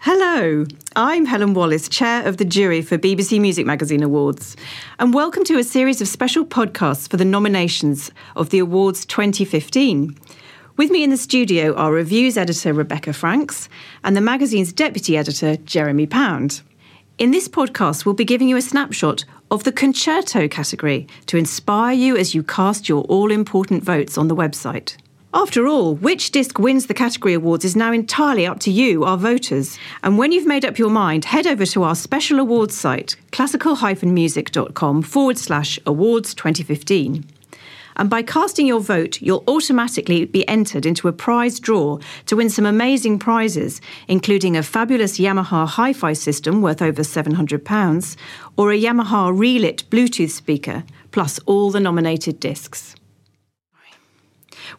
Hello, I'm Helen Wallace, Chair of the Jury for BBC Music Magazine Awards, and welcome to a series of special podcasts for the nominations of the Awards 2015. With me in the studio are reviews editor Rebecca Franks and the magazine's deputy editor Jeremy Pound. In this podcast, we'll be giving you a snapshot of the concerto category to inspire you as you cast your all important votes on the website. After all, which disc wins the category awards is now entirely up to you, our voters. And when you've made up your mind, head over to our special awards site, classical-music.com forward slash awards 2015. And by casting your vote, you'll automatically be entered into a prize draw to win some amazing prizes, including a fabulous Yamaha hi fi system worth over £700 or a Yamaha Relit Bluetooth speaker, plus all the nominated discs.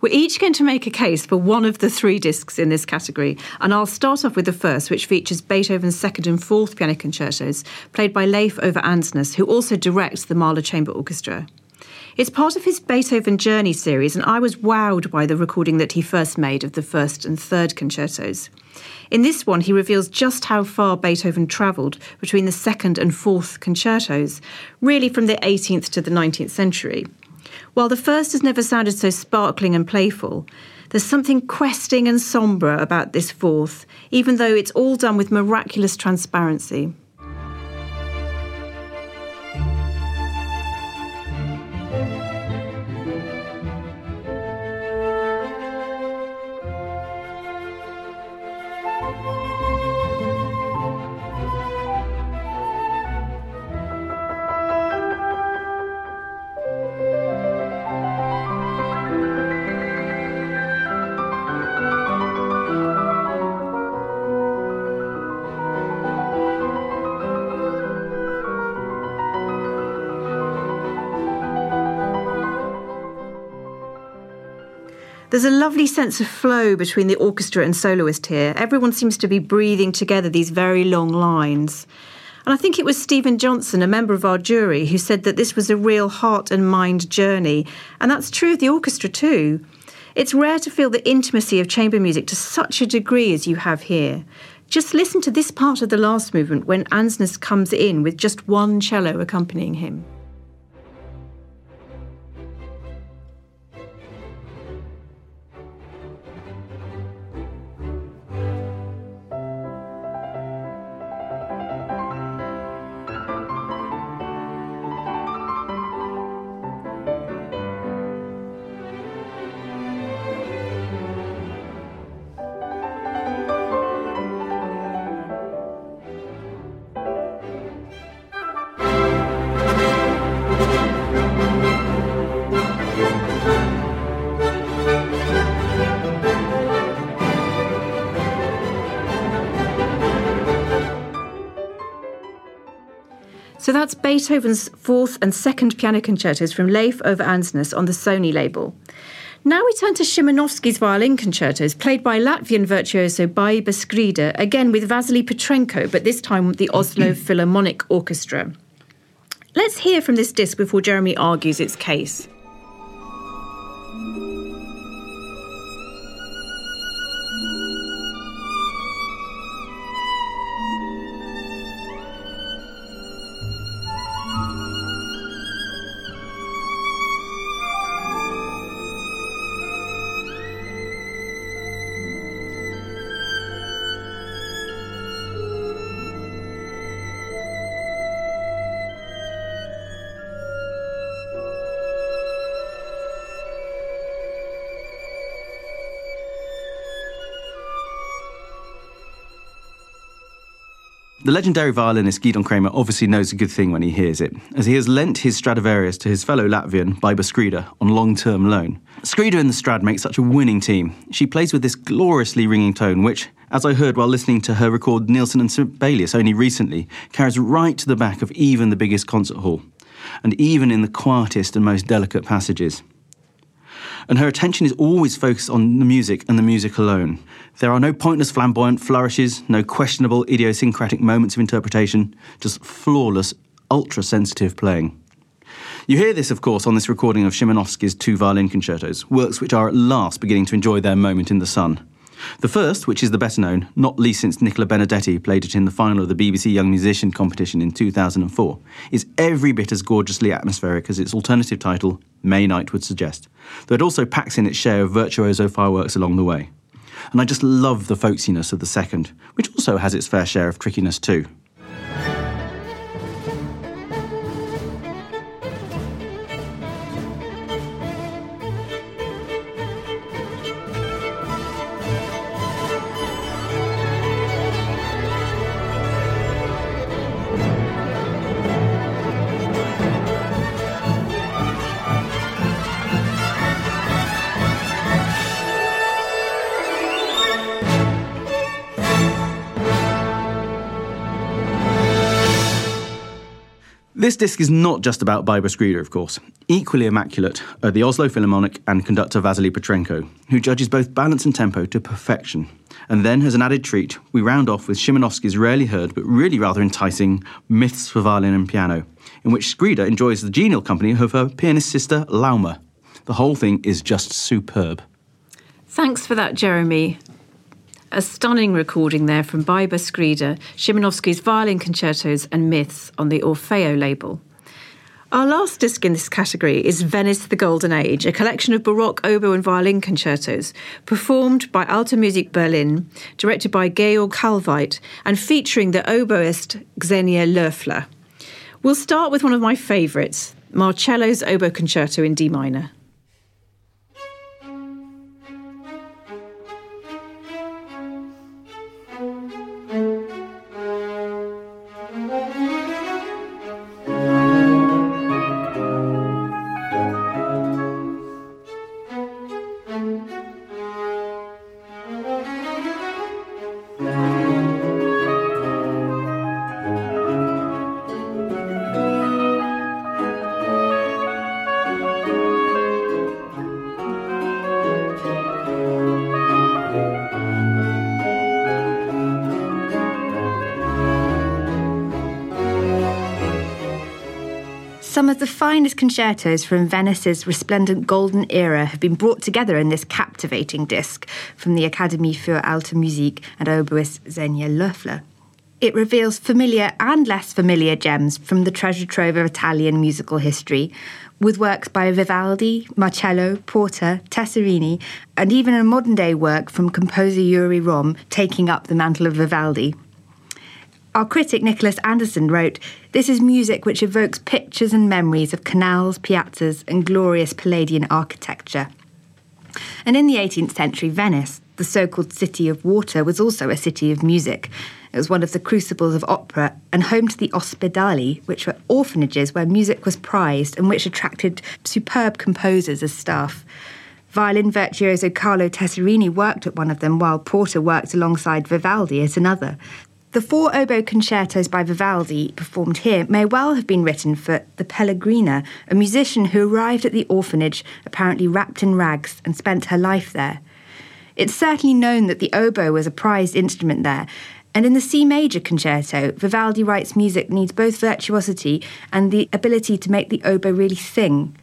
We're each going to make a case for one of the three discs in this category, and I'll start off with the first, which features Beethoven's second and fourth piano concertos, played by Leif Ove Andsnes, who also directs the Mahler Chamber Orchestra. It's part of his Beethoven Journey series, and I was wowed by the recording that he first made of the first and third concertos. In this one, he reveals just how far Beethoven travelled between the second and fourth concertos, really from the 18th to the 19th century. While the first has never sounded so sparkling and playful, there's something questing and sombre about this fourth, even though it's all done with miraculous transparency. There's a lovely sense of flow between the orchestra and soloist here. Everyone seems to be breathing together these very long lines. And I think it was Stephen Johnson, a member of our jury, who said that this was a real heart and mind journey. And that's true of the orchestra too. It's rare to feel the intimacy of chamber music to such a degree as you have here. Just listen to this part of the last movement when Andsnes comes in with just one cello accompanying him. So that's Beethoven's fourth and second piano concertos from Leif Ove Andsnes on the Sony label. Now we turn to Szymanowski's violin concertos, played by Latvian virtuoso Baiba Skride, again with Vasily Petrenko, but this time with the Oslo Philharmonic Orchestra. Let's hear from this disc before Jeremy argues its case. The legendary violinist Gidon Kremer obviously knows a good thing when he hears it, as he has lent his Stradivarius to his fellow Latvian, Baiba Skride, on long term loan. Skride and the Strad make such a winning team. She plays with this gloriously ringing tone, which, as I heard while listening to her record Nielsen and Sibelius only recently, carries right to the back of even the biggest concert hall, and even in the quietest and most delicate passages. And her attention is always focused on the music and the music alone. There are no pointless flamboyant flourishes, no questionable idiosyncratic moments of interpretation, just flawless, ultra sensitive playing. You hear this, of course, on this recording of Szymanowski's two violin concertos, works which are at last beginning to enjoy their moment in the sun. The first, which is the better known, not least since Nicola Benedetti played it in the final of the BBC Young Musician competition in 2004, is every bit as gorgeously atmospheric as its alternative title, May Night, would suggest, though it also packs in its share of virtuoso fireworks along the way. And I just love the folksiness of the second, which also has its fair share of trickiness too. This disc is not just about Baiba Skride, of course. Equally immaculate are the Oslo Philharmonic and conductor Vasily Petrenko, who judges both balance and tempo to perfection. And then, as an added treat, we round off with Szymanowski's rarely heard but really rather enticing Myths for Violin and Piano, in which Skride enjoys the genial company of her pianist sister Lauma. The whole thing is just superb. Thanks for that, Jeremy. A stunning recording there from Baiba Skride, Szymanowski's violin concertos and myths on the Orfeo label. Our last disc in this category is Venice the Golden Age, a collection of Baroque oboe and violin concertos performed by Alte Musik Berlin, directed by Georg Kallweit, and featuring the oboist Xenia Löffler. We'll start with one of my favourites, Marcello's Oboe Concerto in D minor. Some of the finest concertos from Venice's resplendent golden era have been brought together in this captivating disc from the Akademie für Alte Musik and oboist Xenia Löffler. It reveals familiar and less familiar gems from the treasure trove of Italian musical history, with works by Vivaldi, Marcello, Porta, Tessarini, and even a modern day work from composer Yuri Rom taking up the mantle of Vivaldi. Our critic Nicholas Anderson wrote, This is music which evokes pictures and memories of canals, piazzas, and glorious Palladian architecture. And in the 18th century, Venice, the so called city of water, was also a city of music. It was one of the crucibles of opera and home to the ospedali, which were orphanages where music was prized and which attracted superb composers as staff. Violin virtuoso Carlo Tessarini worked at one of them, while Porta worked alongside Vivaldi at another. The four oboe concertos by Vivaldi performed here may well have been written for the Pellegrina, a musician who arrived at the orphanage apparently wrapped in rags and spent her life there. It's certainly known that the oboe was a prized instrument there, and in the C major concerto, Vivaldi writes music needs both virtuosity and the ability to make the oboe really sing.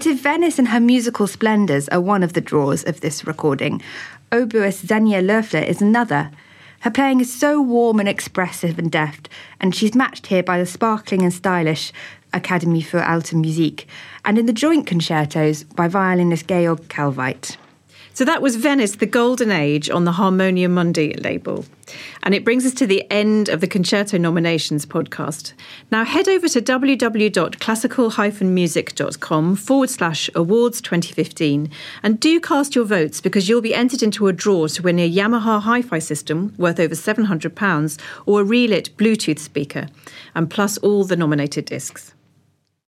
But if Venice and her musical splendours are one of the draws of this recording, oboist Xenia Löffler is another. Her playing is so warm and expressive and deft, and she's matched here by the sparkling and stylish Akademie für Alte Musik, and in the joint concertos by violinist Georg Kallweit. So that was Venice, the Golden Age on the Harmonia Mundi label. And it brings us to the end of the Concerto Nominations podcast. Now head over to www.classical-music.com forward slash awards 2015 and do cast your votes because you'll be entered into a draw to win a Yamaha hi fi system worth over £700 or a Relit Bluetooth speaker, and plus all the nominated discs.